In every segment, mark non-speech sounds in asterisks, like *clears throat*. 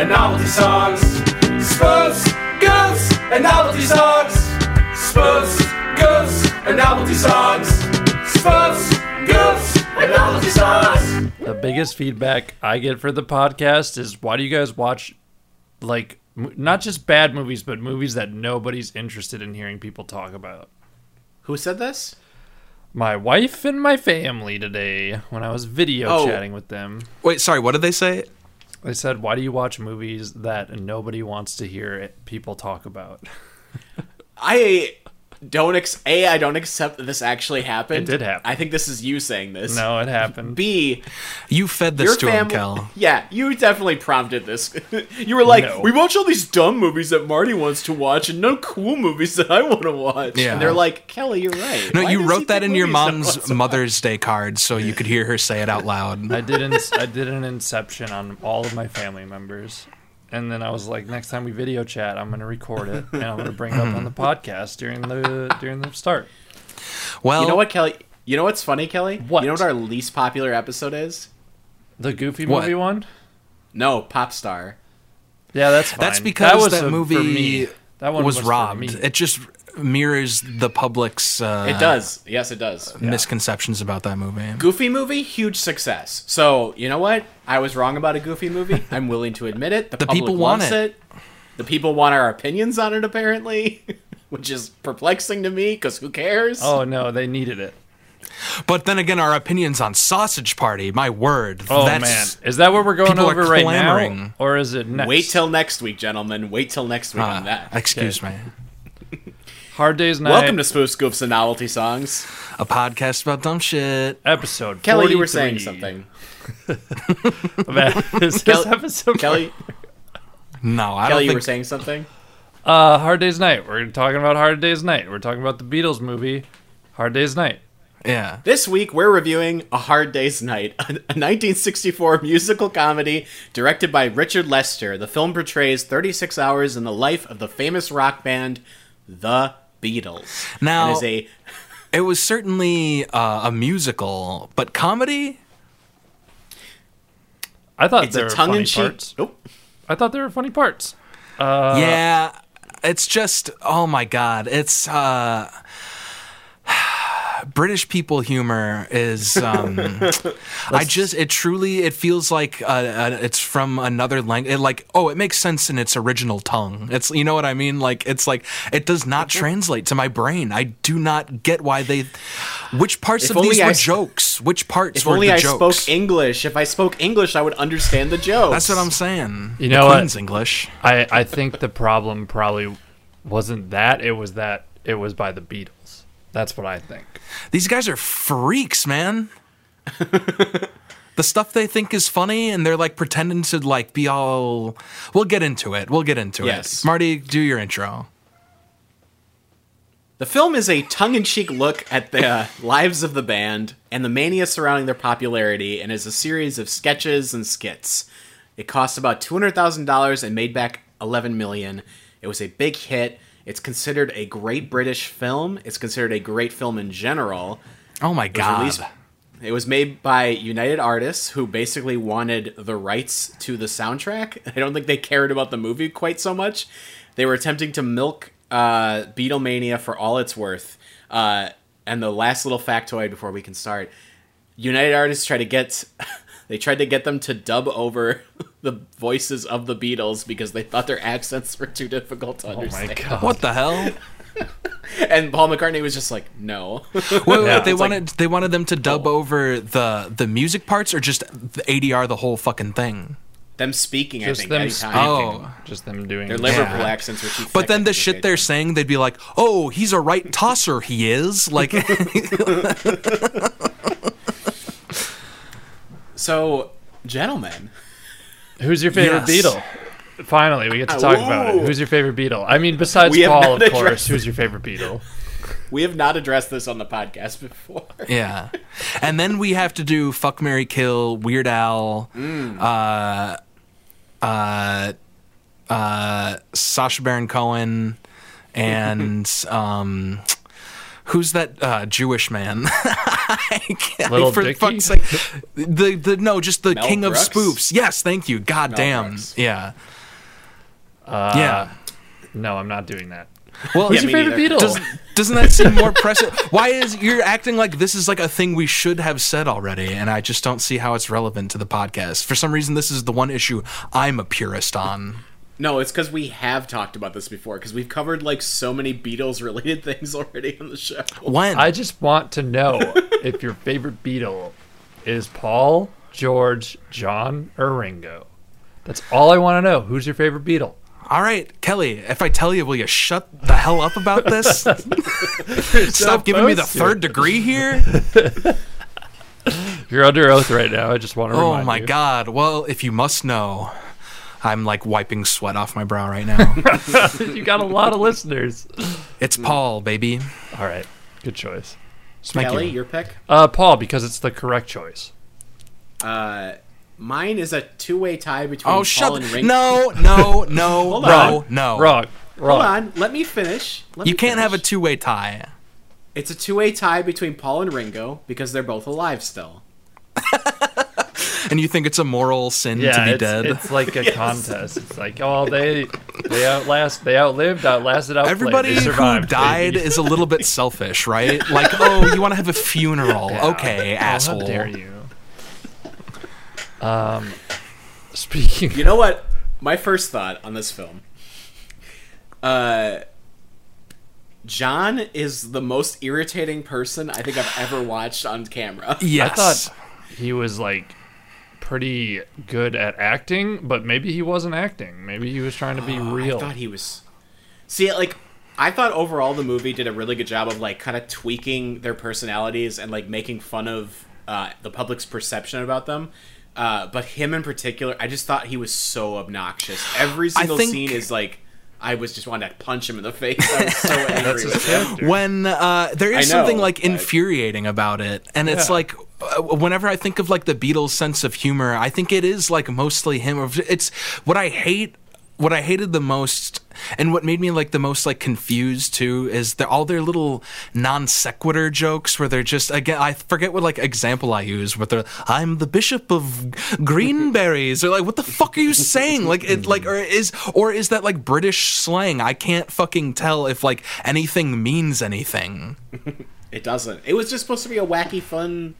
and novelty songs. Spoofs, goofs, and novelty songs. Spoofs, goofs, and novelty songs. Spoofs, goofs, and novelty songs. The biggest feedback I get for the podcast is why do you guys watch like not just bad movies but movies that nobody's interested in hearing people talk about. Who said this? My wife and my family today when I was video Oh. chatting with them. Wait, sorry. What did they say? They said, "Why do you watch movies that nobody wants to hear it, people talk about?" *laughs* I don't ex- a I don't accept that this actually happened. It did happen. I think this is you saying this. No, it happened. B You fed this your to him, family. Kel. Yeah, you definitely prompted this. *laughs* you were like, No. we watch all these dumb movies that Marty wants to watch, and no cool movies that I want to watch. Yeah. And they're like, Kelly, you're right. No, Why you wrote that in your movies that I mom's Mother's Day card so you could hear her say it out loud. I did. Ins- I did an inception on all of my family members, and then I was like, next time we video chat, I'm going to record it and I'm going to bring it up on the *laughs* podcast during the during the start. Well, You know what, Kelly? You know what's funny, Kelly? What? You know what our least popular episode is? The Goofy What? movie one. No, Pop Star. Yeah, that's fine. That's because was that a- for movie me. That one was, was, for robbed. me. It just mirrors the public's uh, It does. Yes, it does. misconceptions about that movie. Goofy movie, huge success. So you know what? I was wrong about a Goofy movie. *laughs* I'm willing to admit it. The, The public people want wants it. The people want our opinions on it, apparently, *laughs* which is perplexing to me because who cares? Oh no, they needed it. But then again, our opinions on Sausage Party, my word. Oh that's, man, is that what we're going over right now, clamoring. or is it next? Wait till next week, gentlemen. Wait till next week Uh, on that. excuse me. Hard Days Night. Welcome to Spoofs, Goofs, and Novelty Songs. A podcast about dumb shit. episode. Kelly, you were saying something. *laughs* about- is this Kel- episode? Kelly, No, I Kelly, don't you think. were saying something. Uh, Hard Days Night. We're talking about Hard Days Night. We're talking about the Beatles movie, Hard Days Night. yeah. This week, we're reviewing A Hard Day's Night, a 1964 musical comedy directed by Richard Lester. The film portrays 36 hours in the life of the famous rock band, The Beatles. Now- is a *laughs* It was certainly uh, a musical, but comedy? I thought it's there a were funny tongue-in-cheek. parts. Nope. I thought there were funny parts. Uh, yeah. It's just, oh my God. It's, uh, British people humor is *laughs* um I just it truly it feels like uh, uh, it's from another language like oh it makes sense in its original tongue it's you know what I mean like it's like it does not translate to my brain I do not get why they which parts If of these only I were s- jokes which parts If were only the I jokes spoke English. If I spoke English, I would understand the jokes. that's what I'm saying You The know what? Queen's English I, I think the problem probably wasn't that. It was that it was by the Beatles. That's what I think. These guys are freaks, man. the stuff they think is funny and they're like pretending to like be all We'll get into it. We'll get into Yes. it. Marty, do your intro. The film is a tongue-in-cheek look at the uh, lives of the band and the mania surrounding their popularity, and is a series of sketches and skits. It cost about two hundred thousand dollars and made back eleven million. It was a big hit. It's considered a great British film. It's considered a great film in general. Oh my It was god. released- It was made by United Artists, who basically wanted the rights to the soundtrack. *laughs* I don't think they cared about the movie quite so much. They were attempting to milk uh, Beatlemania for all it's worth. Uh, and the last little factoid before we can start: United Artists tried to get *laughs* they tried to get them to dub over *laughs* the voices of the Beatles because they thought their accents were too difficult to Oh my understand. god. what the hell? *laughs* And Paul McCartney was just like, "No." Wait, wait, Yeah. they It's like- wanted they wanted them to dub over the the music parts or just the ADR the whole fucking thing. them speaking, Just I think, them speaking. Oh. Just them doing Their Liverpool Yeah. accents were too. But then the shit they're saying, they'd be like, "Oh, he's a right tosser, he is." Like *laughs* So, gentlemen, Who's your favorite Yes. Beatle? Finally, we get to talk about it. Who's your favorite Beatle? I mean, besides We Paul, of course. Who's your favorite Beatle? *laughs* we have not addressed this on the podcast before. Yeah. And then we have to do Fuck Mary Kill, Weird Al, Mm. uh uh uh Sacha Baron Cohen and *laughs* um Who's that uh, Jewish man? *laughs* I can't- Little for Dicky? fuck's sake. The the no, just the Mel king Brooks? of spoofs. Yes, thank you. God damn. Brooks. Yeah. Uh, yeah. No, I'm not doing that. Well, Yeah, Who's me your favorite neither. Beatle? does, doesn't that seem more pressing? *laughs* Why is you're acting like this is like a thing we should have said already, and I just don't see how it's relevant to the podcast. For some reason, this is the one issue I'm a purist on. No, it's because we have talked about this before. Because we've covered like so many Beatles related *laughs* things already on the show. When I just want to know *laughs* if your favorite Beatle is Paul, George, John, or Ringo. That's all I want to know. Who's your favorite Beatle? All right, Kelly, if I tell you, will you shut the hell up about this? *laughs* Stop giving me the to. third degree here. You're under oath right now. I just want to Oh remind my you. god. Well, if you must know, I'm like wiping sweat off my brow right now. *laughs* *laughs* you got a lot of listeners. it's Paul, baby. All right, good choice. Thank Kelly, you. your pick. Uh, Paul, because it's the correct choice. Uh, mine is a two-way tie between Oh, Paul shut and the, Ringo. No, *laughs* no, no, Hold no, no. Wrong. Wrong. Hold on, let me finish. Let You me can't have a two-way tie. It's a two-way tie between Paul and Ringo because they're both alive still. And you think it's a moral sin Yeah, to be it's, dead? it's like a *laughs* contest. It's like, oh, they they outlast, they outlived, outlasted, outplayed. Everybody they who survived, died baby. is a little bit selfish, right? *laughs* Like, oh, you want to have a funeral? Yeah. Okay, Oh, asshole. How dare you? Um, *laughs* speaking. You know what? My first thought on this film. Uh, John is the most irritating person I think I've ever watched on camera. Yes. I thought he was like pretty good at acting, but maybe he wasn't acting. Maybe he was trying to be real. I thought he was. See, like, I thought overall the movie did a really good job of like kind of tweaking their personalities and like making fun of uh, the public's perception about them. Uh, but him in particular, I just thought he was so obnoxious. Every single think- scene is like, I was just wanting to punch him in the face. I was so *laughs* angry. That's with him. when uh, there is know, something like but- infuriating about it and it's like Uh, whenever i think of like the beatles sense of humor i think it is like mostly him. It's what i hate what i hated the most and what made me like the most like confused too is all their little non sequitur jokes where they're just again i forget what like example i use where they're i'm the bishop of greenberries. Or like what the fuck are you saying? Like it like or is or is that like british slang? I can't fucking tell if like anything means anything. *laughs* It doesn't. It was just supposed to be a wacky, fun,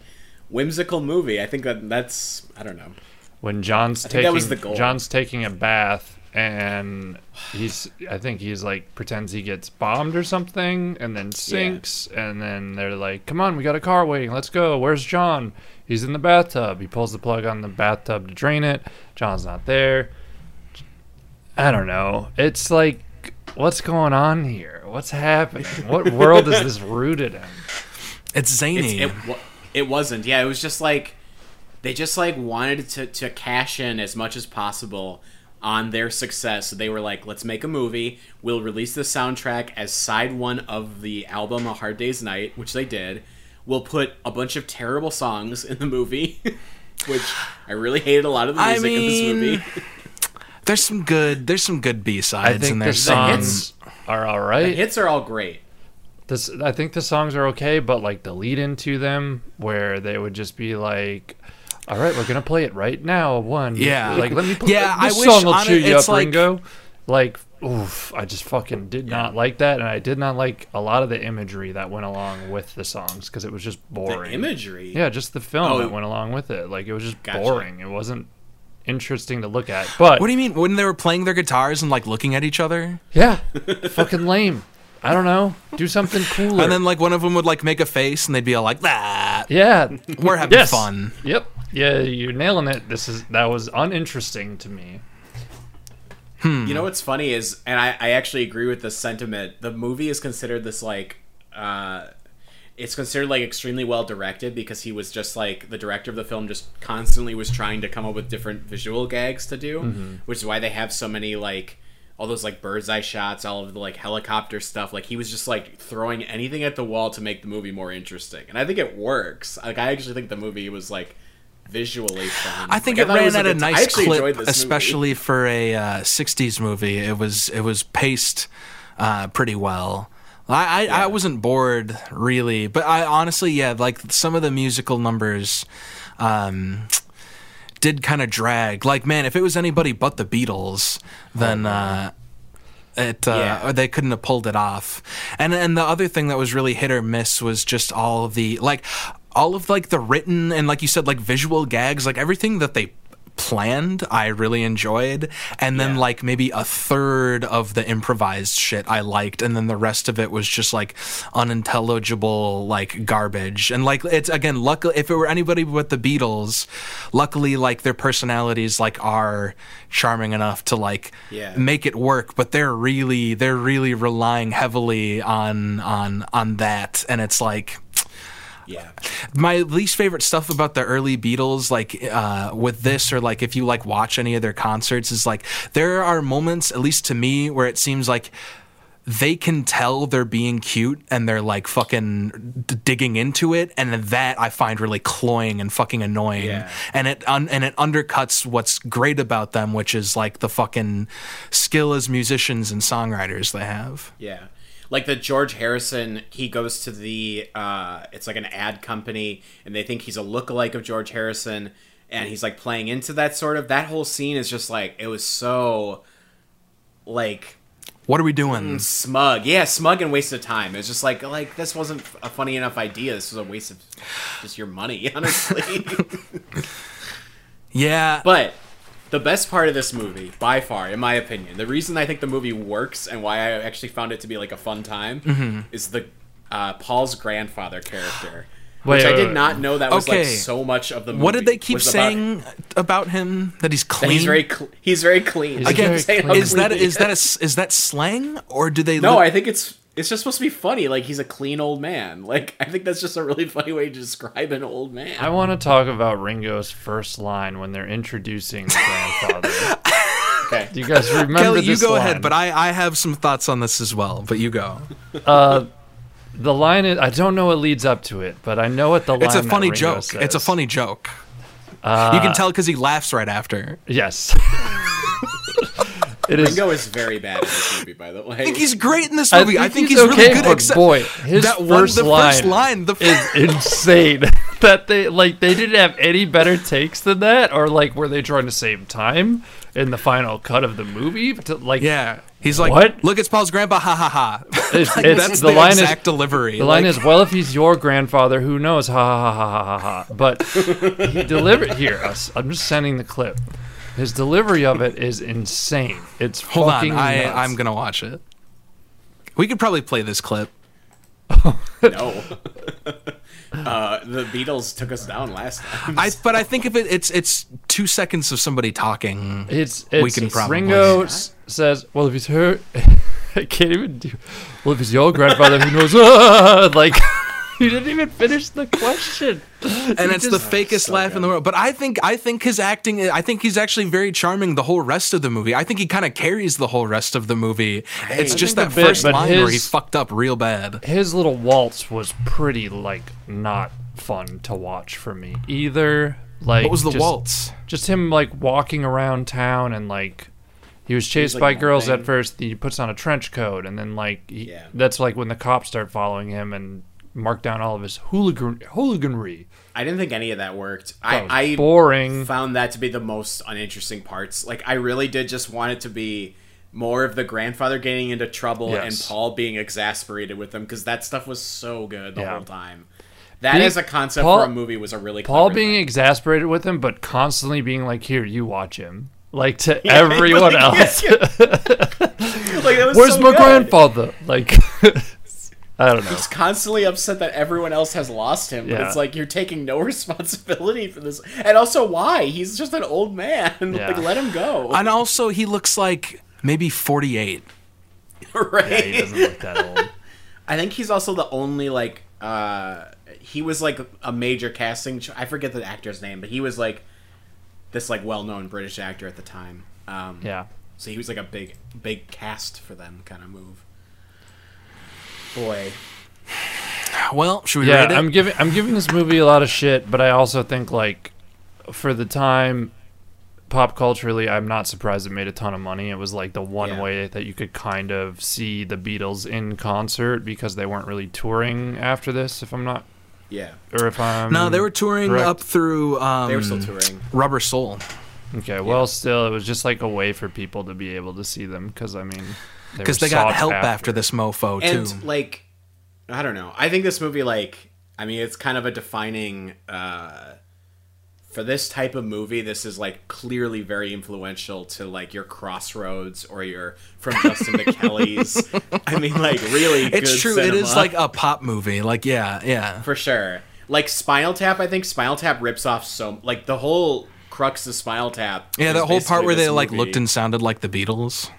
whimsical movie. I think that that's. I don't know. when John's think taking that was the goal. John's taking a bath and he's I think he's like pretends he gets bombed or something and then sinks and then they're like, "Come on, we got a car waiting. Let's go. Where's John?" He's in the bathtub. He pulls the plug on the bathtub to drain it. John's not there. I don't know. It's like what's going on here? What's happening? What world is this *laughs* rooted in? it's It's, zany it, wa- it wasn't. Yeah, it was just like they just like wanted to to cash in as much as possible on their success. So they were like, let's make a movie. We'll release the soundtrack as side one of the album A Hard Day's Night, which they did. We'll put a bunch of terrible songs in the movie, *laughs* which I really hated a lot of the I music in this movie. there's some good there's some good B sides think and the there's some songs are all right. The hits are all great. This I think the songs are okay, but like the lead into them where they would just be like all right, we're gonna play it right now. One, Yeah. Like, let me. Play, Yeah, I this wish song will on cheer it- you it's up, like- Ringo. Like, oof, I just fucking did not like that, and I did not like a lot of the imagery that went along with the songs because it was just The boring. imagery. yeah, just the film Oh. that went along with it. Like, it was just Gotcha. boring. It wasn't interesting to look at. But what do you mean when they were playing their guitars and like looking at each other yeah, fucking lame. I don't know. Do something cooler. and then like one of them would like make a face and they'd be all like that yeah, we're having Yes. fun Yep. Yeah, you're nailing it. This is that was uninteresting to me. You know what's funny is, and I, I actually agree with this sentiment. The movie is considered this like, uh, it's considered like extremely well directed because he was just like the director of the film, just constantly was trying to come up with different visual gags to do, which is why they have so many like all those like bird's eye shots, all of the like helicopter stuff. Like he was just like throwing anything at the wall to make the movie more interesting, and I think it works. Like I actually think the movie was like visually fun. I think Like, it thought ran was at a a nice clip, this movie. especially for a uh, '60s movie. It was it was paced uh, pretty well. I, I, I wasn't bored really, but I honestly, yeah, like some of the musical numbers, um, did kind of drag. Like, man, if it was anybody but the Beatles, then uh, it uh, Yeah. or they couldn't have pulled it off. And and the other thing that was really hit or miss was just all of the like all of like the written and like you said like visual gags, like everything that they planned I really enjoyed and then Yeah. like maybe a third of the improvised shit I liked and then the rest of it was just like unintelligible like garbage and like it's again luckily if it were anybody but the Beatles luckily like their personalities like are charming enough to like Yeah. make it work but they're really they're really relying heavily on on on that and it's like Yeah. my least favorite stuff about the early Beatles, like uh, with this, or like if you like watch any of their concerts, is like there are moments, at least to me, where it seems like they can tell they're being cute and they're like fucking d- digging into it, and that I find really cloying and fucking annoying. Yeah. And it un- and it undercuts what's great about them, which is like the fucking skill as musicians and songwriters they have. Yeah. Like the George Harrison, he goes to the uh it's like an ad company and they think he's a lookalike of George Harrison and he's like playing into that sort of that whole scene is just like it was so like What are we doing? smug. Yeah, smug and waste of time. It's just like like this wasn't a funny enough idea. This was a waste of just your money, *laughs* honestly. *laughs* Yeah, But the best part of this movie, by far, in my opinion, the reason I think the movie works and why I actually found it to be like a fun time Mm-hmm. is the uh, Paul's grandfather character, Wait, *gasps* which I did not know that was Okay. like so much of the movie. What did they keep was about- saying about him? That he's that clean. he's very cl- he's very clean. He's They keep very clean. is that clean he is that a s is that slang or do they? no? li- I think it's it's just supposed to be funny. Like he's a clean old man. *laughs* Like I think that's just a really funny way to describe an old man. I want to talk about Ringo's first line when they're introducing the grandfather. *laughs* okay. Do you guys remember Kelly, you this go line? ahead, but I I have some thoughts on this as well. But you go. Uh, the line is I don't know what leads up to it, but I know what the line. It's a funny Ringo joke. It's a funny joke. Uh, you can tell because he laughs right after. Yes. *laughs* it is. Ringo is very bad in this movie, by the way. I think he's great in this movie. I think, he's, okay, really good. but except boy, his that one, first the line, first line, the is *laughs* insane. *laughs* that they like they didn't have any better takes than that, or like were they trying to save time in the final cut of the movie? To, like, yeah. He's like, What? look, it's Paul's grandpa. Ha ha ha. *laughs* It's, Like, it's- that's the, the, line is exact delivery. The line Like, is, well, if he's your grandfather, who knows? Ha ha ha ha ha ha. ha. But he delivered here. I'm just sending the clip. His delivery of it is insane. It's Hold on, fucking I nuts. I'm gonna watch it. We could probably play this clip. *laughs* no. *laughs* uh, the Beatles took us down last time. I but I think if it, it's it's two seconds of somebody talking. It's, it's We can probably- Ringo s- says, "Well, if he's her, *laughs* I can't even do. Well, if he's your grandfather, who knows? Ah! Like, *laughs* he didn't even finish the question. and it's the fakest so laugh in the world. But I think I think his acting. I think he's actually very charming the whole rest of the movie. I think he kind of carries the whole rest of the movie. It's I just that bit, first but line where he fucked up real bad. His little waltz was pretty like not fun to watch for me either. Like, What was the just- waltz? Just him like walking around town and like. He was chased like, by girls at first. He puts on a trench coat, and then like he, Yeah. that's like when the cops start following him and mark down all of his hooligan hooliganry. I didn't think any of that worked. That I, I boring. found that to be the most uninteresting parts. Like I really did just want it to be more of the grandfather getting into trouble and Paul being exasperated with him because that stuff was so good the Yeah. whole time. That Being- as a concept Paul- for a movie was a really Paul being thing. exasperated with him, but constantly being like, "Here, you watch him," like to *laughs* everyone *laughs* Yeah, else. yeah. like Where's so my good. grandfather? Like, *laughs* I don't know. He's constantly upset that everyone else has lost him, but Yeah. it's like you're taking no *laughs* responsibility for this. And also, why? He's just an old man. *laughs* Yeah. like, let him go. And also, he looks like maybe 48. *laughs* right? Yeah, he doesn't look that old. I think he's also the only like uh he was like a major casting. Ch- I forget the actor's name, but he was like this like well-known British actor at the time. Um, Yeah. So he was like a big big cast for them kind of move. Boy, Well, should we Yeah, rate it? I'm giving I'm giving this movie a lot of shit, but I also think like for the time pop culturally, I'm not surprised it made a ton of money. It was like the one Yeah. way that you could kind of see the Beatles in concert because they weren't really touring after this. If I'm not, Yeah, or if I'm no, they were touring correct. up through. Um, they were still touring. Rubber Soul. Okay, well, still, it was just like a way for people to be able to see them because I mean, Because were they got help after. this mofo too. and too. like i don't know i think this movie like i mean it's kind of a defining uh for this type of movie this is like clearly very influential to like your crossroads or your from justin to kelly's i mean like really It's good true. It is like a pop movie. Like yeah, yeah. for sure like spinal tap i think spinal tap rips off so like the whole crux of spinal tap Yeah, is that whole part where they this like looked and sounded like the Beatles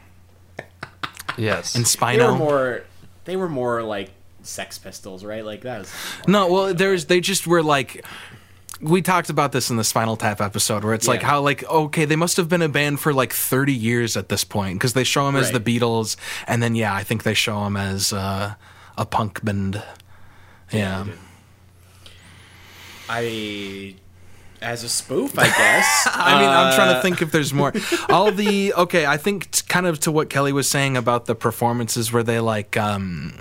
Yes, and they were more they were more like sex pistols right? Like that was No, well, there's they just were like we talked about this in the Spinal Tap episode where it's like how like okay they must have been a band for like 30 years at this point because they show them as the Beatles and then yeah I think they show them as uh, a punk band. Yeah. I as a spoof, I guess. *laughs* I mean, I'm trying to Uh, think if there's more. All the okay, I think t- kind of to what Kelly was saying about the performances, where they like um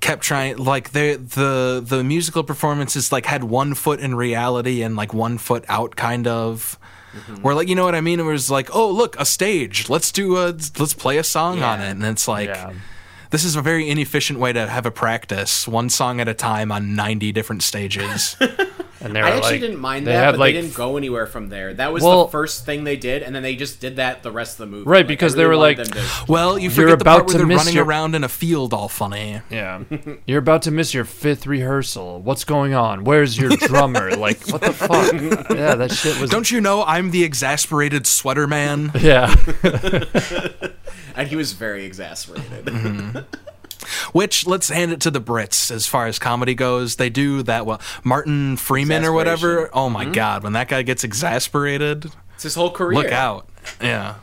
kept trying, like they the the musical performances like had one foot in reality and like one foot out, kind of. Mm-hmm. Where like you know what I mean? It was like, oh look, a stage. Let's do a let's play a song on it, and it's like. yeah. This is a very inefficient way to have a practice, one song at a time on 90 different stages. *laughs* And they I actually like- didn't mind that, had, but like, they didn't go anywhere from there. That was Well- the first thing they did, and then they just did that the rest of the movie. Right, Like, I because they were like- to- Well, you You're the about part where to they're running your- around in a field all funny. *laughs* Yeah. *laughs* You're about to miss your fifth rehearsal. What's going on? Where's your drummer? like, what the fuck? Yeah, that shit was. Don't you know I'm the exasperated sweater man? Yeah. and he was very exasperated. Mm-hmm. Which let's hand it to the Brits as far as comedy goes. They do that well. Martin Freeman or whatever. Oh my mm-hmm. god, when that guy gets exasperated, it's his whole career. look out. Yeah.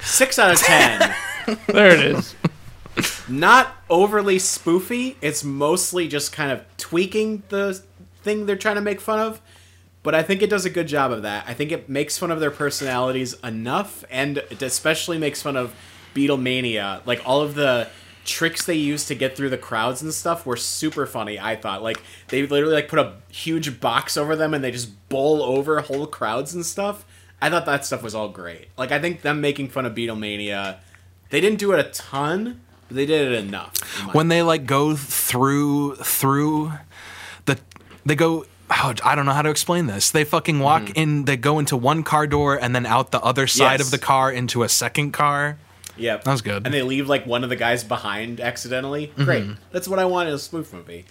Six out of ten. *laughs* there it is. Not overly spoofy. It's mostly just kind of tweaking the thing they're trying to make fun of. But I think it does a good job of that. I think it makes fun of their personalities enough, and it especially makes fun of Beatlemania. Like all of the tricks they used to get through the crowds and stuff were super funny. I thought like they literally like put a huge box over them and they just bowl over whole crowds and stuff. I thought that stuff was all great. Like I think them making fun of Beatlemania, they didn't do it a ton, but they did it enough. When they like go through through the they go oh, I don't know how to explain this. They fucking walk mm-hmm. in they go into one car door and then out the other side Yes. of the car into a second car. Yep. That was good. And they leave like one of the guys behind accidentally. Great. That's what I want in a spoof movie.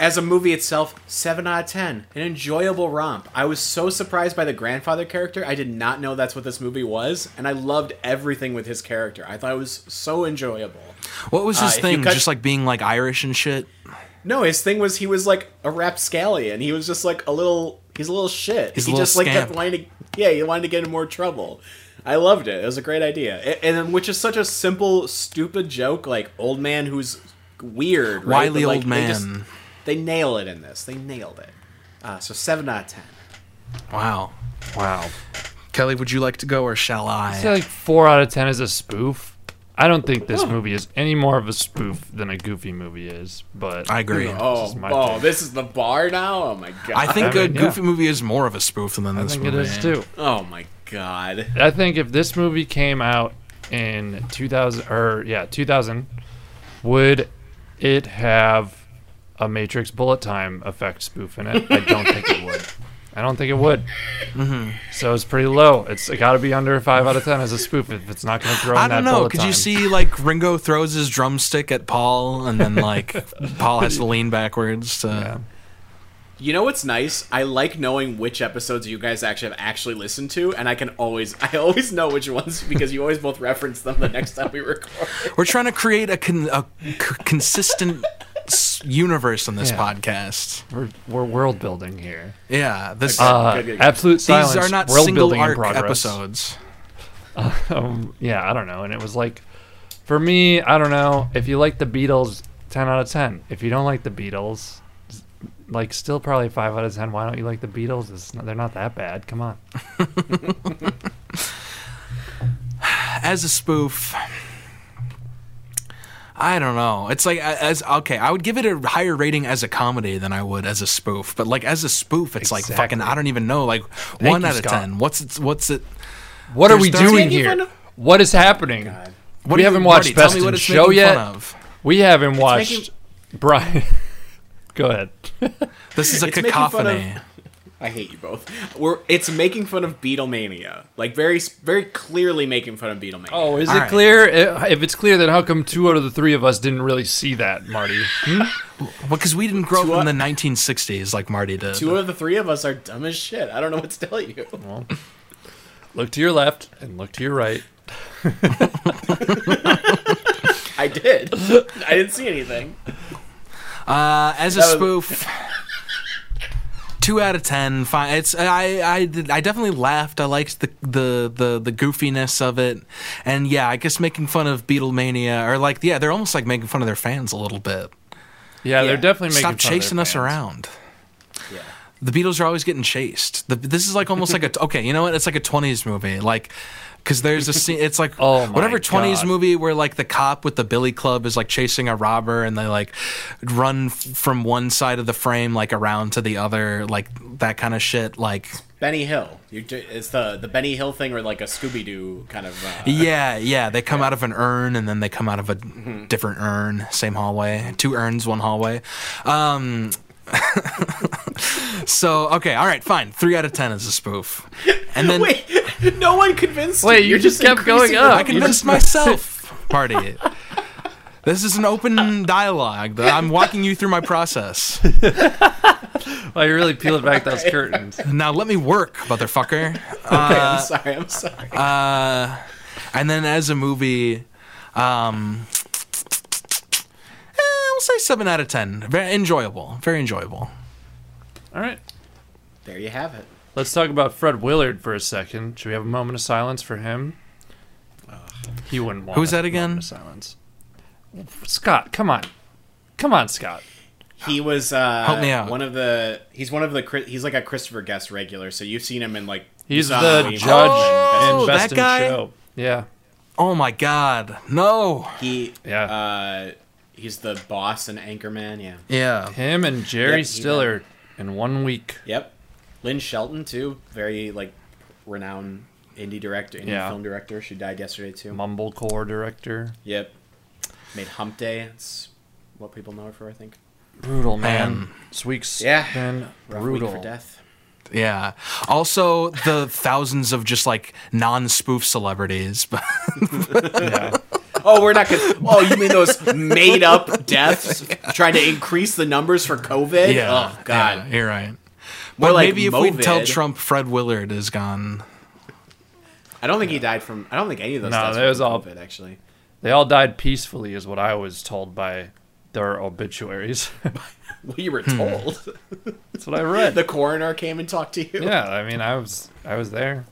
As a movie itself, 7 out of 10. An enjoyable romp. I was so surprised by the grandfather character. I did not know that's what this movie was, and I loved everything with his character. I thought it was so enjoyable. What was his Uh, thing? cut- Just like being like Irish and shit. No, his thing was he was like a rapscallion. He was just like a little. He's a little shit. He's he just like kept wanting to. Yeah, he wanted to get in more trouble. I loved it. It was a great idea, A- and, which is such a simple, stupid joke. Like old man who's weird, right? Wily But, like, old they just- man. They, nail it in this. They nailed it. Uh, so seven out of ten. Wow. Wow. Kelly, would you like to go or shall I? I'd say like four out of ten is a spoof. I don't think this movie is any more of a spoof than a Goofy movie is, but I agree. Oh, is my oh, this is the bar now. Oh my god. I think I a mean, yeah. Goofy movie is more of a spoof than I this think movie. is too. Oh my god. I think if this movie came out in 2000 or yeah 2000, would it have a Matrix bullet time effect spoof in it? I don't think it would. I don't think it would. Mm-hmm. So it's pretty low. It's got to be under five out of ten as a spoof if it's not going to throw in I don't know. Could time. you see like Ringo throws his drumstick at Paul, and then like *laughs* Paul has to lean backwards to. Yeah. You know what's nice? I like knowing which episodes you guys actually have actually listened to, and I can always *laughs* I always know which ones because you always both reference them the next time we record. We're trying to create a, con- a c- consistent universe on this Yeah. podcast. We're, we're world building here. Yeah, this Uh, good, good, good. absolute these silence. are not world single building arc progress. episodes. *laughs* um, yeah, I don't know. And it was like, for me, I don't know. If you like the Beatles, 10 out of 10. If you don't like the Beatles, like still probably five out of ten. Why don't you like the Beatles? It's not, they're not that bad. Come on. *laughs* as a spoof I don't know. It's like as okay, I would give it a higher rating as a comedy than I would as a spoof. But like as a spoof, it's like fucking I don't even know. Like one you, out of Scott. ten. What's it? What's it? What are we doing here? of- What is happening? God. What We haven't watched Marty, Best in Show yet. Of. We haven't watched making- Brian. Go ahead. *laughs* This is a It's making of- cacophony. I hate you both. We're it's making fun of Beatlemania, like very very clearly making fun of Beatlemania. Oh, is All it right. clear? If it's clear, then how come two out of the three of us didn't really see that, Marty? Hmm? *laughs* Well, because we didn't grow Two up in the 1960s like Marty did. two of the three of us are dumb as shit. I don't know what to tell you. *laughs* Well, look to your left and look to your right. I did. I didn't see anything. Uh, as a spoof, two out of ten. Fine. It's I I I definitely laughed. I liked the the the the goofiness of it, and yeah, I guess making fun of Beatlemania or like yeah, they're almost like making fun of their fans a little bit. Yeah, they're definitely making Stop fun of their chasing us fans. around. Yeah. The Beatles are always getting chased. The, this is like almost like a *laughs* okay, you know what? It's like a twenties movie, like because there's a scene. It's like *laughs* Oh whatever twenties movie where like the cop with the billy club is like chasing a robber and they like run f- from one side of the frame like around to the other, like that kind of shit. Like Benny Hill. You, it's the the Benny Hill thing, or like a Scooby Doo kind of. Uh, yeah, yeah, they come out of an urn and then they come out of a Mm-hmm. different urn, same hallway, two urns, one hallway. Um, *laughs* so okay, all right, fine. Three out of ten is a spoof, and then. *laughs* Wait, no one convinced me. Wait, you. you You're just kept going up. I convinced *laughs* myself, party. This is an open dialogue. I'm walking you through my process. Well, you're really peeled back those curtains. Now let me work, motherfucker. Okay, I'm sorry. I'm sorry. Uh, and then as a movie, um, we'll say seven out of ten. Very enjoyable. Very enjoyable. All right. there you have it. Let's talk about Fred Willard for a second. Should we have a moment of silence for him? He wouldn't want. Who's that again? of silence. Scott, come on, come on, Scott. He was uh, Help me out. One of the. He's one of the. He's like a Christopher Guest regular. So you've seen him in like. He's you saw the judge Oh, in that Best in guy? Show. Yeah, Oh my god, no. He. Yeah. Uh, he's the boss and Anchorman. Yeah. Yeah. him and Jerry Yep, he Stiller in one week. Yep. Lynn Shelton too. Very like renowned indie director, indie Yeah. film director. She died yesterday too. Mumblecore director. Yep. Made Hump Day. It's what people know her for, I think. Brutal man. Man. This week's Yeah. been Rough brutal. week for death. Yeah. Also, the thousands of just like non-spoof celebrities. *laughs* Yeah. Oh, we're not gonna. Oh, you mean those *laughs* made up deaths trying to increase the numbers for COVID? Yeah. Oh God. Yeah, you're right. More But like maybe if we tell Trump Fred Willard is gone. I don't think he died from. I don't think any of those. No, deaths that was all- COVID. Actually, They all died peacefully, is what I was told by their obituaries. *laughs* well, you were Hmm. told. That's what I read. the coroner came and talked to you. yeah, I mean, I was I was there.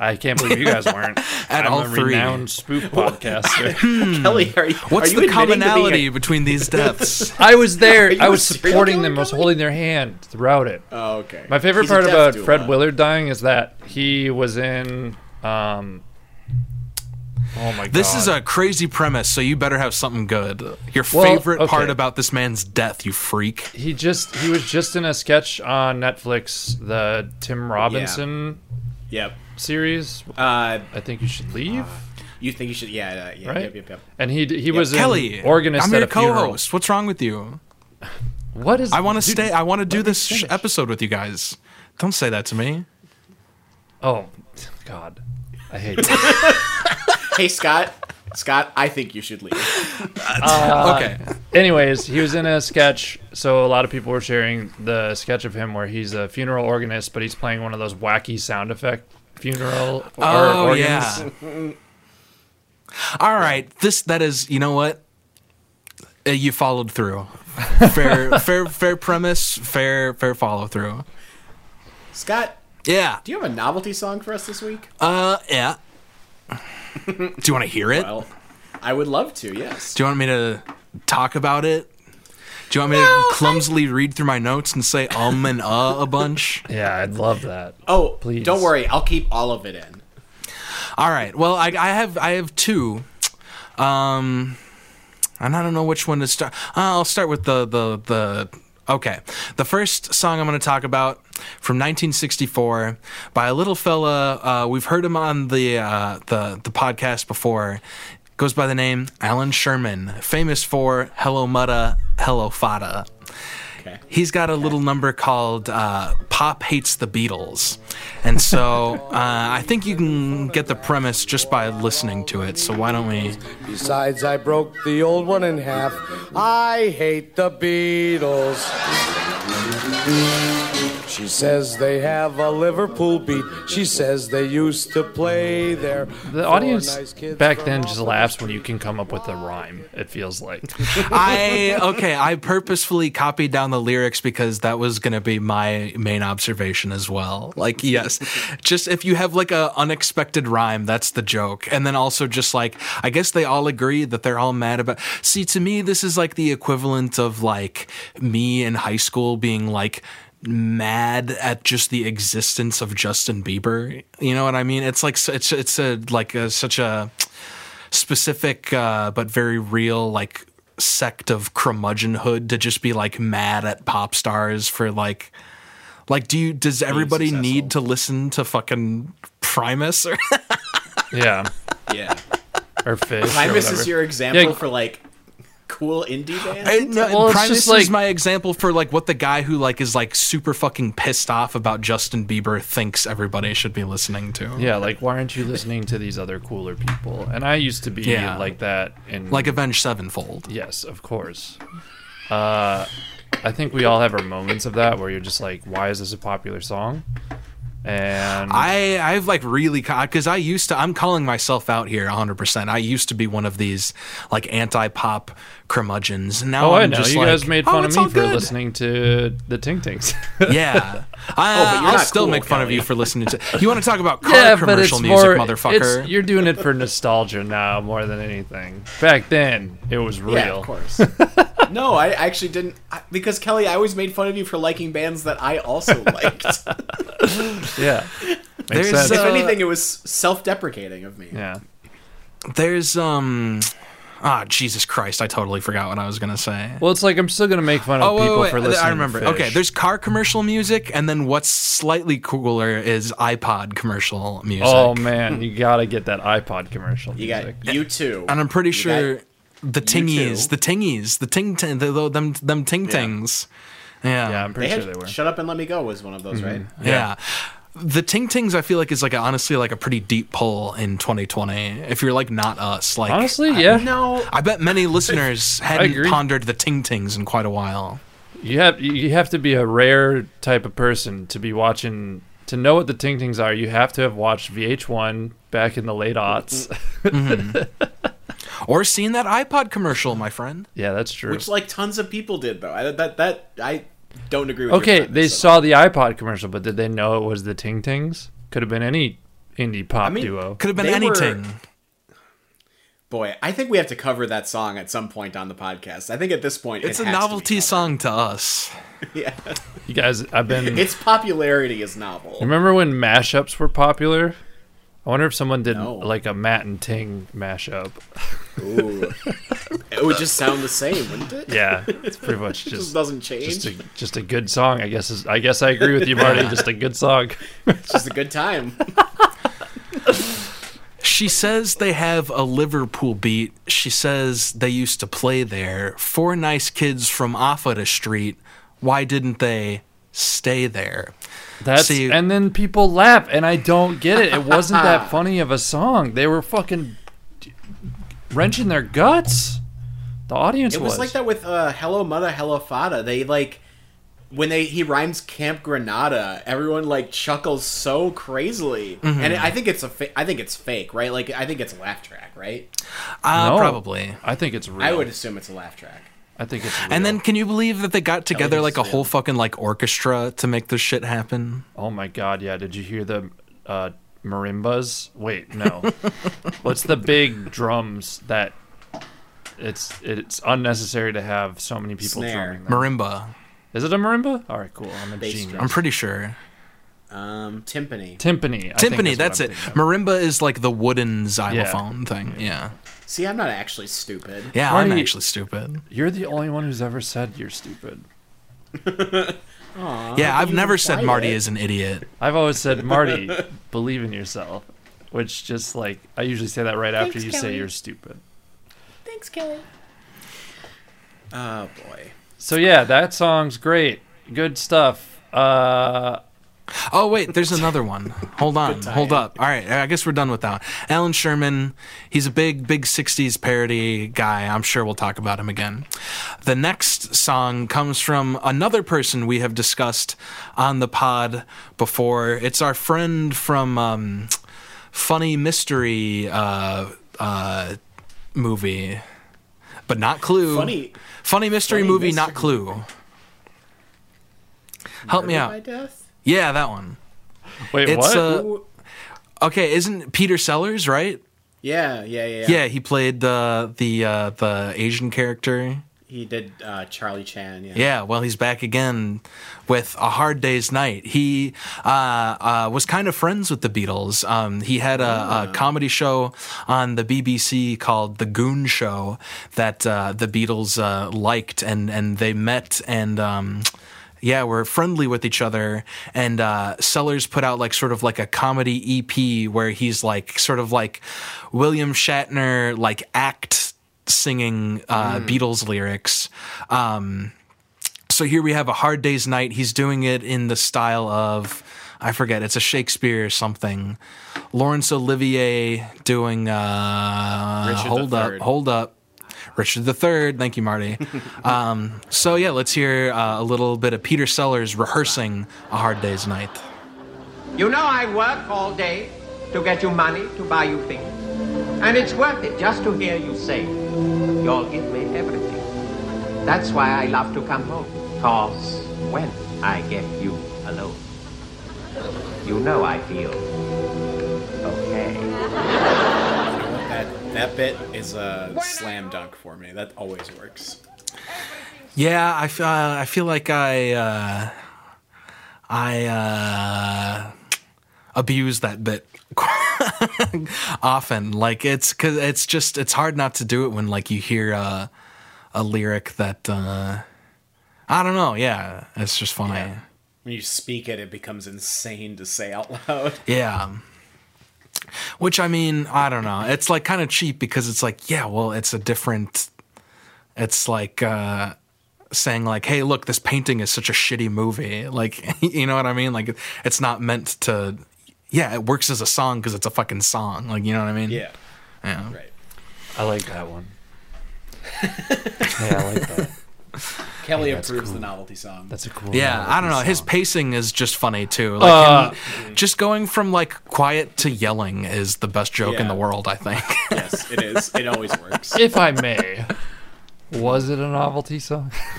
I can't believe you guys *laughs* weren't. At I'm all a three. renowned spoof podcaster. *laughs* Kelly, are you? What's are you the admitting to being commonality a- between these *laughs* deaths? I was there. Are you I a was serial supporting killer, them. I was Kelly? holding their hand throughout it. Oh, okay. My favorite He's a part death about doula. Fred Willard dying is that he was in. Um, oh my god! This is a crazy premise, so you better have something good. Your Well, favorite okay. part about this man's death, you freak. He just he was just in a sketch on Netflix, the Tim Robinson Yep. Series. Uh, I think you should leave. you think you should? Yeah. Uh, yeah. Right? Yep. Yep. Yep. And he he was Kelly, an organist I'm at your a co-host. What's wrong with you? *laughs* What is? I want to stay. I want to do this sh- episode with you guys. Don't say that to me. Oh, God, I hate. This. *laughs* Hey, Scott. Scott, I think you should leave. *laughs* okay. Anyways, he was in a sketch, so a lot of people were sharing the sketch of him where he's a funeral organist, but he's playing one of those wacky sound effect funeral or Oh organs. yeah. All right. This that is. You know what? Uh, you followed through. Fair, *laughs* fair, fair premise. Fair, fair follow through. Scott, Yeah. do you have a novelty song for us this week? Uh. Yeah. do you want to hear it? Well, I would love to. Yes. Do you want me to talk about it? Do you want me to clumsily read through my notes and say um and uh a bunch? *laughs* Yeah, I'd love that. Oh, Please. don't worry. I'll keep all of it in. All right. Well, I, I have I have two. Um, and I don't know which one to start. Uh, I'll start with the the the. Okay, the first song I'm going to talk about from 1964 by a little fella. Uh, we've heard him on the uh, the the podcast before. Goes by the name Allan Sherman, famous for "Hello Muddah, Hello Fadduh." Okay. He's got a little number called uh, "Pop Hates the Beatles," and so *laughs* uh, I think you can get the premise just by listening to it. So why don't we? Besides, I broke the old one in half. I hate the Beatles. She says they have a Liverpool beat. She says they used to play there. The audience back then just laughs when you can come up with a rhyme. It feels like. *laughs* *laughs* I okay. I purposefully copied down the lyrics because that was going to be my main observation as well. Like, yes, just if you have like a unexpected rhyme, that's the joke. And then also just like, I guess they all agree that they're all mad about. See, to me, this is like the equivalent of like me in high school being like mad at just the existence of Justin Bieber. You know what I mean? It's like it's it's a like a, such a specific uh, but very real like sect of curmudgeonhood to just be like mad at pop stars for like like do you does everybody need to listen to fucking Primus or *laughs* Yeah. Yeah. Or Phish. Primus whatever. is your example Yeah. for like cool indie bands. I- no, Well, Primus like- is my example for like what the guy who like is like super fucking pissed off about Justin Bieber thinks everybody should be listening to. Yeah, like why aren't you listening to these other cooler people? And I used to be Yeah. like that in Like Avenged Sevenfold. Yes, of course. Uh, I think we all have our moments of that where you're just like, why is this a popular song? And I I've like really because I used to I'm calling myself out here 100. percent I used to be one of these like anti pop curmudgeons. Now oh, I I'm know just you like, guys made "Oh, fun it's of me for good." listening to the Ting Tings. *laughs* Yeah, *laughs* I, oh, I'll not still cool, make fun of you for listening to. *laughs* You want to talk about car commercial music, motherfucker? you're doing it for nostalgia now more than anything. Back then, it was real. Yeah, of course. *laughs* no, I actually didn't I, because Kelly. I always made fun of you for liking bands that I also *laughs* liked. Yeah. Makes sense. if uh, anything, it was self-deprecating of me. yeah. There's um, ah Jesus Christ! I totally forgot what I was gonna say. Well, it's like I'm still gonna make fun of Oh wait, people wait, for listening. I remember. To Phish. Okay, there's car commercial music, and then what's slightly cooler is iPod commercial music. Oh man, you gotta get that iPod commercial. You music. got you too. and I'm pretty You sure got- the tingies, the tingies, the ting ting, the, the, them them ting tings. Yeah, yeah, I'm They pretty had sure they were. "Shut Up and Let Me Go" was one of those, right? Mm-hmm. yeah. The Ting Tings, I feel like is like a, honestly like a pretty deep pull in 2020. If you're like not us, like Honestly, yeah. No, I bet many listeners *laughs* hadn't pondered the Ting Tings in quite a while. You have you have to be a rare type of person to be watching to know what the Ting Tings are. You have to have watched VH1 back in the late aughts. Mm-hmm. *laughs* *laughs* Or seen that iPod commercial, my friend. yeah, that's true. which like tons of people did though. I, that that I don't agree with. okay, they at saw the iPod commercial, but did they know it was the Ting Tings? Could have been any indie pop I mean, duo. Could have been They were- anything. Boy, I think we have to cover that song at some point on the podcast. I think at this point It's it a has to be novelty song to us. *laughs* Yeah, You guys, I've been. its popularity is novel. remember when mashups were popular? I wonder if someone did No. like a Matt and Ting mashup. Ooh. *laughs* it would just sound the same, wouldn't it? Yeah, *laughs* it's pretty much it just just doesn't change. just a just a good song. I guess is, I guess I agree with you, Marty. *laughs* just a good song. it's just a good time. She says they have a Liverpool beat. She says they used to play there. Four nice kids from Offada Street. Why didn't they stay there? That's See- and then people laugh, and I don't get it. It wasn't that *laughs* funny of a song. They were fucking wrenching their guts. The audience It was like that with uh, "Hello Mother, Hello Fadduh." They like when they he rhymes Camp Granada. Everyone like chuckles so crazily, Mm-hmm. and I think it's a fa- I think it's fake, right? Like I think it's a laugh track, right? Uh, No. probably. I think it's real. I would assume it's a laugh track. I think it's real. And then, can you believe that they got together like a it's whole real. fucking like orchestra to make this shit happen? oh my god, yeah. Did you hear the uh, marimbas? Wait, no. *laughs* What's the big drums that it's it's unnecessary to have so many people Snare. drumming. them. Marimba. Is it a marimba? All right, cool. I'm a Bass genius. drum. I'm pretty sure. Um, timpani. Timpani. I think Timpani, is what that's I'm it. thinking of. Marimba is like the wooden xylophone thing. Yeah. See, I'm not actually stupid. Yeah, I'm Marty- actually stupid. You're the only one who's ever said you're stupid. *laughs* Aww, yeah, I've never said Marty it. is an idiot. I've always said, Marty, *laughs* believe in yourself. Which just like I usually say that right after Thanks, you say you're stupid. Thanks, Kelly. Oh boy. So yeah, that song's great. Good stuff. Uh Oh wait, there's another one. Hold on, hold up. All right, I guess we're done with that. one. Allan Sherman, he's a big, big '60s parody guy. I'm sure we'll talk about him again. The next song comes from another person we have discussed on the pod before. It's our friend from um, Funny Mystery uh, uh, movie, but not Clue. Funny. Funny mystery Funny movie, not Clue. Help me Murder out. By Death? Yeah, that one. wait, It's what? uh, okay. Isn't Peter Sellers right? Yeah, yeah, yeah, Yeah, he played the the uh, the Asian character. He did uh, Charlie Chan. Yeah. Yeah, well, he's back again with A Hard Day's Night. He uh, uh, was kind of friends with the Beatles. Um, he had a, a comedy show on the BBC called The Goon Show that uh, the Beatles uh, liked, and, and they met and. Um, yeah, we're friendly with each other, and uh, Sellers put out like sort of like a comedy EP where he's like sort of like William Shatner like act singing uh, Beatles lyrics. Um, so here we have a hard day's night. He's doing it in the style of I forget. It's a Shakespeare or something. Laurence Olivier doing. Uh, hold up, hold up. Richard the Third. Thank you, Marty. *laughs* um, so yeah, let's hear uh, a little bit of Peter Sellers rehearsing a hard day's night. You know I work all day to get you money to buy you things. And it's worth it just to hear you say, you'll give me everything. That's why I love to come home. Cause when I get you alone, you know I feel That bit is a slam dunk for me. That always works. Yeah, I feel I feel like I uh, I uh, abuse that bit *laughs* often. Like it's because it's just it's hard not to do it when like you hear uh, a lyric that uh, I don't know. Yeah, it's just funny. Yeah. When you speak it, it becomes insane to say out loud. Yeah. Which I mean, I don't know. It's like kind of cheap because it's like, yeah, well, it's a different. It's like uh, saying like, hey, look, this painting is such a shitty movie. *laughs* Like, you know what I mean? Like, it's not meant to. Yeah, it works as a song because it's a fucking song. Like, you know what I mean? Yeah. Yeah. Right. I like that one. *laughs* yeah, I like that. *laughs* Kelly that's approves cool. the novelty song. That's a cool. Yeah, I don't know. melody His pacing is just funny too. Like Uh, him just going from like quiet to yelling is the best joke in the world, I think. *laughs* yes, it is. It always works. If I may, was it a novelty song? *laughs*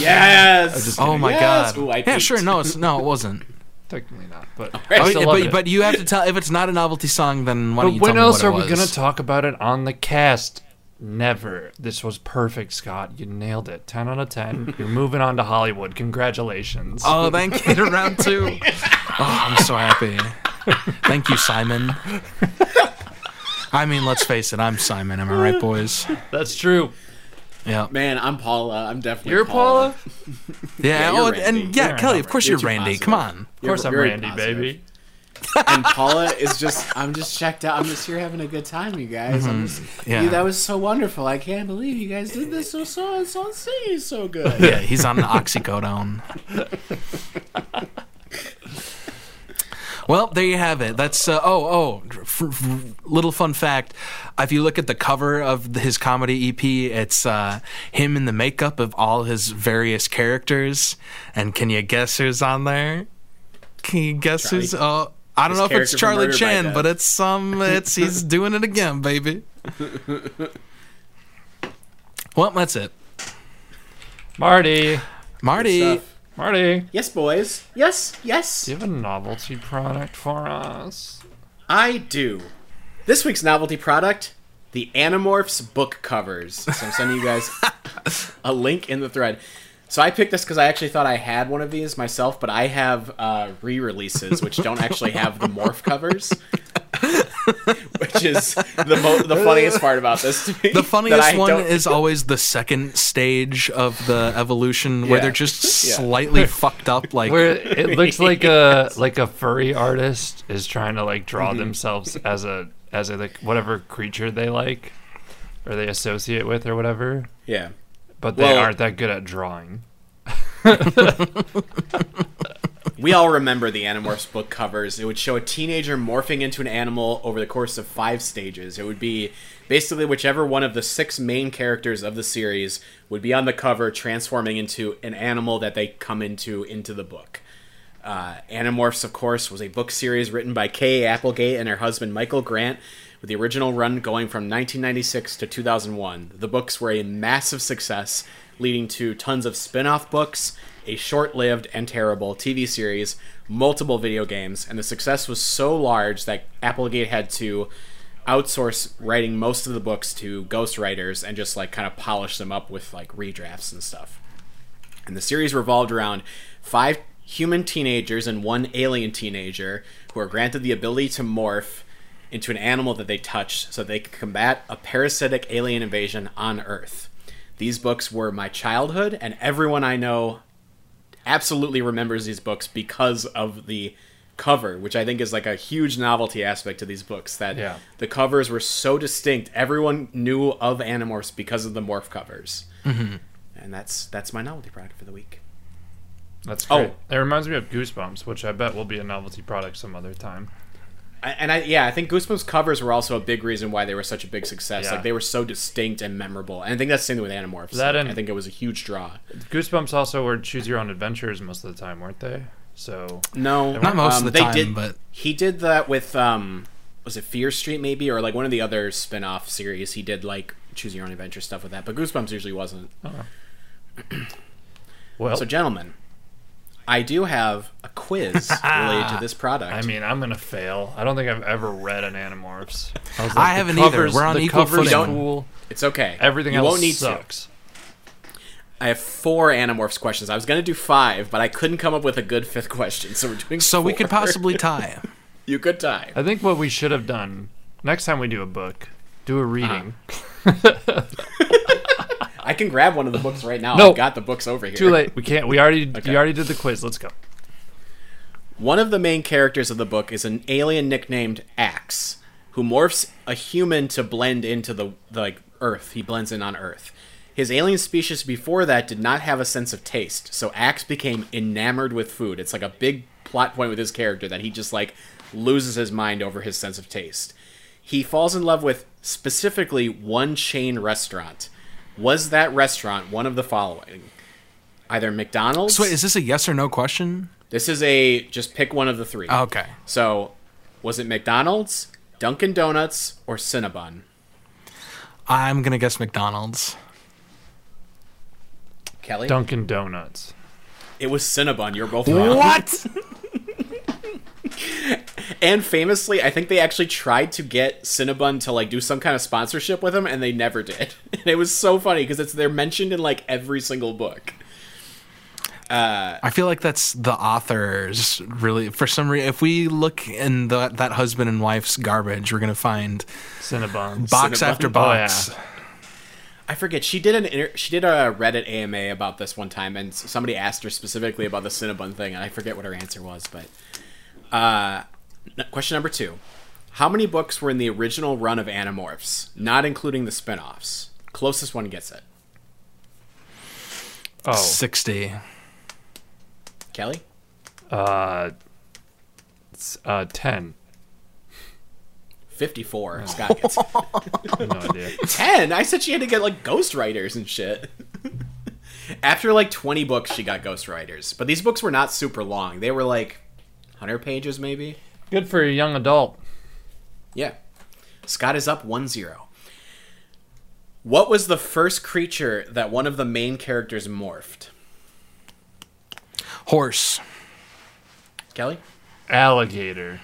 Yes. oh my Yes! god. Ooh, yeah, peeked. sure. No, it's, no, it wasn't. Technically not, but *laughs* Right. I still yeah, but, it. but you have to tell if it's not a novelty song, then why don't But you when tell me else what are it we gonna talk about it on the cast? Never. This was perfect, Scott. You nailed it. Ten out of ten. You're moving on to Hollywood. Congratulations. Oh, thank you to round *laughs* two. Oh, I'm so happy. Thank you, Simon. I mean, let's face it, I'm Simon. Am I right, boys? That's true. Yeah. Man, I'm Paula. I'm definitely You're Paula. Yeah. you're oh, Randy. and yeah, You're Kelly. Of course, You're you're, Randy. positive. Come on. Of course, I'm very Randy, positive. baby. And Paula is just, I'm just checked out. I'm just here having a good time, you guys. I'm just, Mm-hmm. Yeah. you- that was so wonderful. I can't believe you guys did this so so so singing so good. Yeah, he's on the oxycodone. well, there you have it. That's uh, oh oh. F- f- little fun fact: if you look at the cover of his comedy EP, it's uh, him in the makeup of all his various characters. And can you guess who's on there? Can you guess who's? Oh, I don't know if it's Charlie Chan, but it's some. It's he's *laughs* doing it again, baby. Well, that's it. Marty. Marty. Marty. Yes, boys. Yes, yes. Do you have a novelty product for us? I do. This week's novelty product the Animorphs book covers. So I'm sending you guys *laughs* a link in the thread. So I picked this because I actually thought I had one of these myself, but I have uh, re-releases which don't actually have the morph covers, *laughs* which is the mo- the funniest part about this to me. The that funniest I one don't- is always the second stage of the evolution where Yeah. they're just Yeah. slightly fucked up. *laughs* Like Where it looks like a *laughs* like a furry artist is trying to like draw Mm-hmm. themselves as a as a like whatever creature they like or they associate with or whatever, yeah. But they Well- aren't that good at drawing. *laughs* We all remember the Animorphs book covers. It would show a teenager morphing into an animal over the course of five stages. It would be basically whichever one of the six main characters of the series would be on the cover, transforming into an animal that they come into into the book. Uh, Animorphs, of course, was a book series written by Kay Applegate and her husband Michael Grant, with the original run going from 1996 to 2001. The books were a massive success, leading to tons of spin off books, a short lived and terrible TV series, multiple video games, and the success was so large that Applegate had to outsource writing most of the books to ghostwriters and just like kind of polish them up with like redrafts and stuff. And the series revolved around five human teenagers and one alien teenager who are granted the ability to morph into an animal that they touch so they can combat a parasitic alien invasion on Earth. These books were my childhood, and everyone I know absolutely remembers these books because of the cover, which I think is like a huge novelty aspect to these books. That Yeah. the covers were so distinct, everyone knew of Animorphs because of the morph covers. Mm-hmm. And that's that's my novelty product for the week. That's Oh. It reminds me of Goosebumps, which I bet will be a novelty product some other time. I- And I yeah, I think Goosebumps covers were also a big reason why they were such a big success. Yeah. Like they were so distinct and memorable. And I think that's the same thing with Animorphs. That Like, and- I think it was a huge draw. Goosebumps also were choose your own adventures most of the time, weren't they? So No, Not most um, of the they time, did, but he did that with um, was it Fear Street maybe or like one of the other spin-off series. He did like choose your own adventure stuff with that, but Goosebumps usually wasn't. *clears throat* well, So, gentlemen, I do have a quiz *laughs* related to this product. I mean, I'm gonna fail. I don't think I've ever read an Animorphs. I, was I haven't either. We're on the equal covers footing. Cool. it's okay. Everything you else won't need to. sucks. I have four Animorphs questions. I was going to do five, but I couldn't come up with a good fifth question, so we're doing. so we could possibly *laughs* tie. you could tie. I think what we should have done next time we do a book, do a reading. I can grab one of the books right now. No. I've got the books over here. Too late. We can't. We already. Okay. You already did the quiz. Let's go. One of the main characters of the book is an alien nicknamed Ax, who morphs a human to blend into the, the like Earth. He blends in on Earth. His alien species before that did not have a sense of taste, so Ax became enamored with food. It's like a big plot point with his character that he just like loses his mind over his sense of taste. He falls in love with specifically one chain restaurant. Was that restaurant one of the following? Either McDonald's. So wait, is this a yes or no question? this is a just pick one of the three. Oh, okay. So, was it McDonald's, Dunkin' Donuts, or Cinnabon? I'm gonna guess McDonald's. Kelly? Dunkin' Donuts. It was Cinnabon. You're both wrong. What? *laughs* And famously, I think they actually tried to get Cinnabon to like do some kind of sponsorship with them, and they never did. *laughs* And it was so funny because it's they're mentioned in like every single book. Uh, I feel like that's the author's really. For some reason, if we look in the, that husband and wife's garbage, we're gonna find Cinnabon. box Cinnabon? after Oh, box. yeah. I forget. She did an inter- she did a Reddit AMA about this one time, and somebody asked her specifically about the Cinnabon thing, and I forget what her answer was. But uh, question number two: How many books were in the original run of Animorphs, not including the spin-offs? Closest one gets it. Oh, Sixty. Kelly. uh, it's, uh, ten. 54. Scott gets it. *laughs* No idea. 10? I said she had to get like ghostwriters and shit. *laughs* After like 20 books, she got ghostwriters. But these books were not super long. They were like 100 pages, maybe. Good for a young adult. Yeah. Scott is up 1 0. What was the first creature that one of the main characters morphed? Horse. Kelly? Alligator.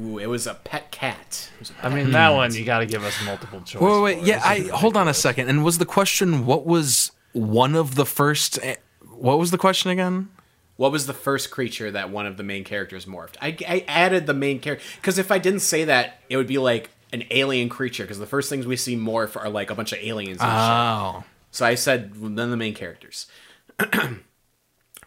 Ooh, it was a pet cat. It was a I pet mean, that one you got to give us multiple choice. Wait, wait, for. yeah. I is hold on a second. And was the question what was one of the first? eh, What was the question again? What was the first creature that one of the main characters morphed? I, I added the main character because if I didn't say that, it would be like an alien creature. Because the first things we see morph are like a bunch of aliens. And shit. Oh, So I said then the main characters. *clears throat*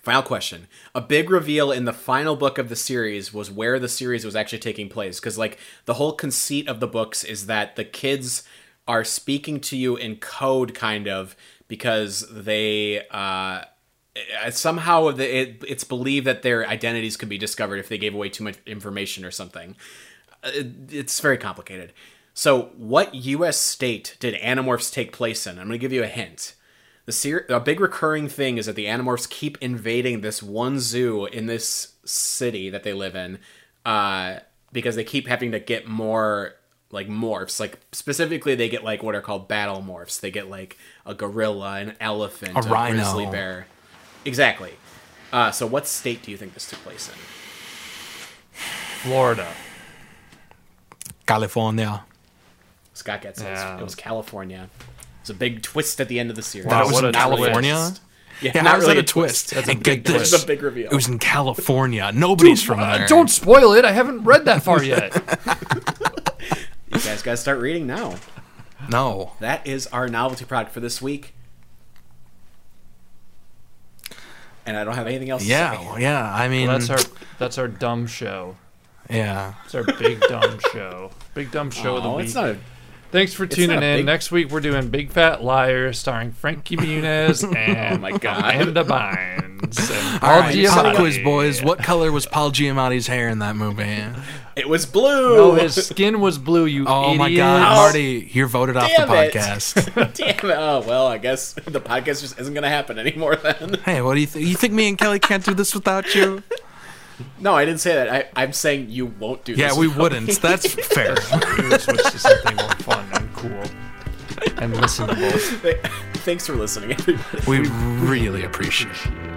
Final question. A big reveal in the final book of the series was where the series was actually taking place. Because, like, the whole conceit of the books is that the kids are speaking to you in code, kind of, because they. Uh, somehow the, it, it's believed that their identities could be discovered if they gave away too much information or something. Uh, It, it's very complicated. So, what U.S. state did Animorphs take place in? I'm going to give you a hint. The ser- a big recurring thing is that the Animorphs keep invading this one zoo in this city that they live in, uh, because they keep having to get more like morphs. Like specifically, they get like what are called battle morphs. They get like a gorilla, an elephant, A rhino. grizzly bear. Exactly. Uh, so, what state do you think this took place in? Florida. California. Scott gets it. Yeah. It was California. It's a big twist at the end of the series. Wow, It was what a California? twist. Yeah, Yeah, not really that a twist? That's a big twist. this, It's a big reveal. It was in California. Nobody's from Uh, there. don't spoil it. I haven't read that far yet. *laughs* You guys got to start reading now. No. That is our novelty product for this week. And I don't have anything else to say. Yeah, yeah. I mean, that's our that's our dumb show. yeah. It's our big dumb show. Big dumb show of the Oh, week. it's not a, Thanks for tuning in. big- Next week we're doing Big Fat Liar starring Frankie Muniz and *laughs* Oh my God. Amanda Bynes. And All Paul right, Giamatti. quiz, boys. What color was Paul Giamatti's hair in that movie? It was blue. No, his skin was blue. You Oh idiot. my God, oh, Marty, you're voted off the it. podcast. *laughs* Damn it. Oh, well, I guess the podcast just isn't going to happen anymore then. hey, what do you think? You think me and Kelly can't do this without you? *laughs* No, I didn't say that. I, I'm saying you won't do Yeah, this. we without wouldn't. me. That's fair. *laughs* We would switch to something more fun and cool and listenable. Thanks for listening, everybody. We really appreciate it.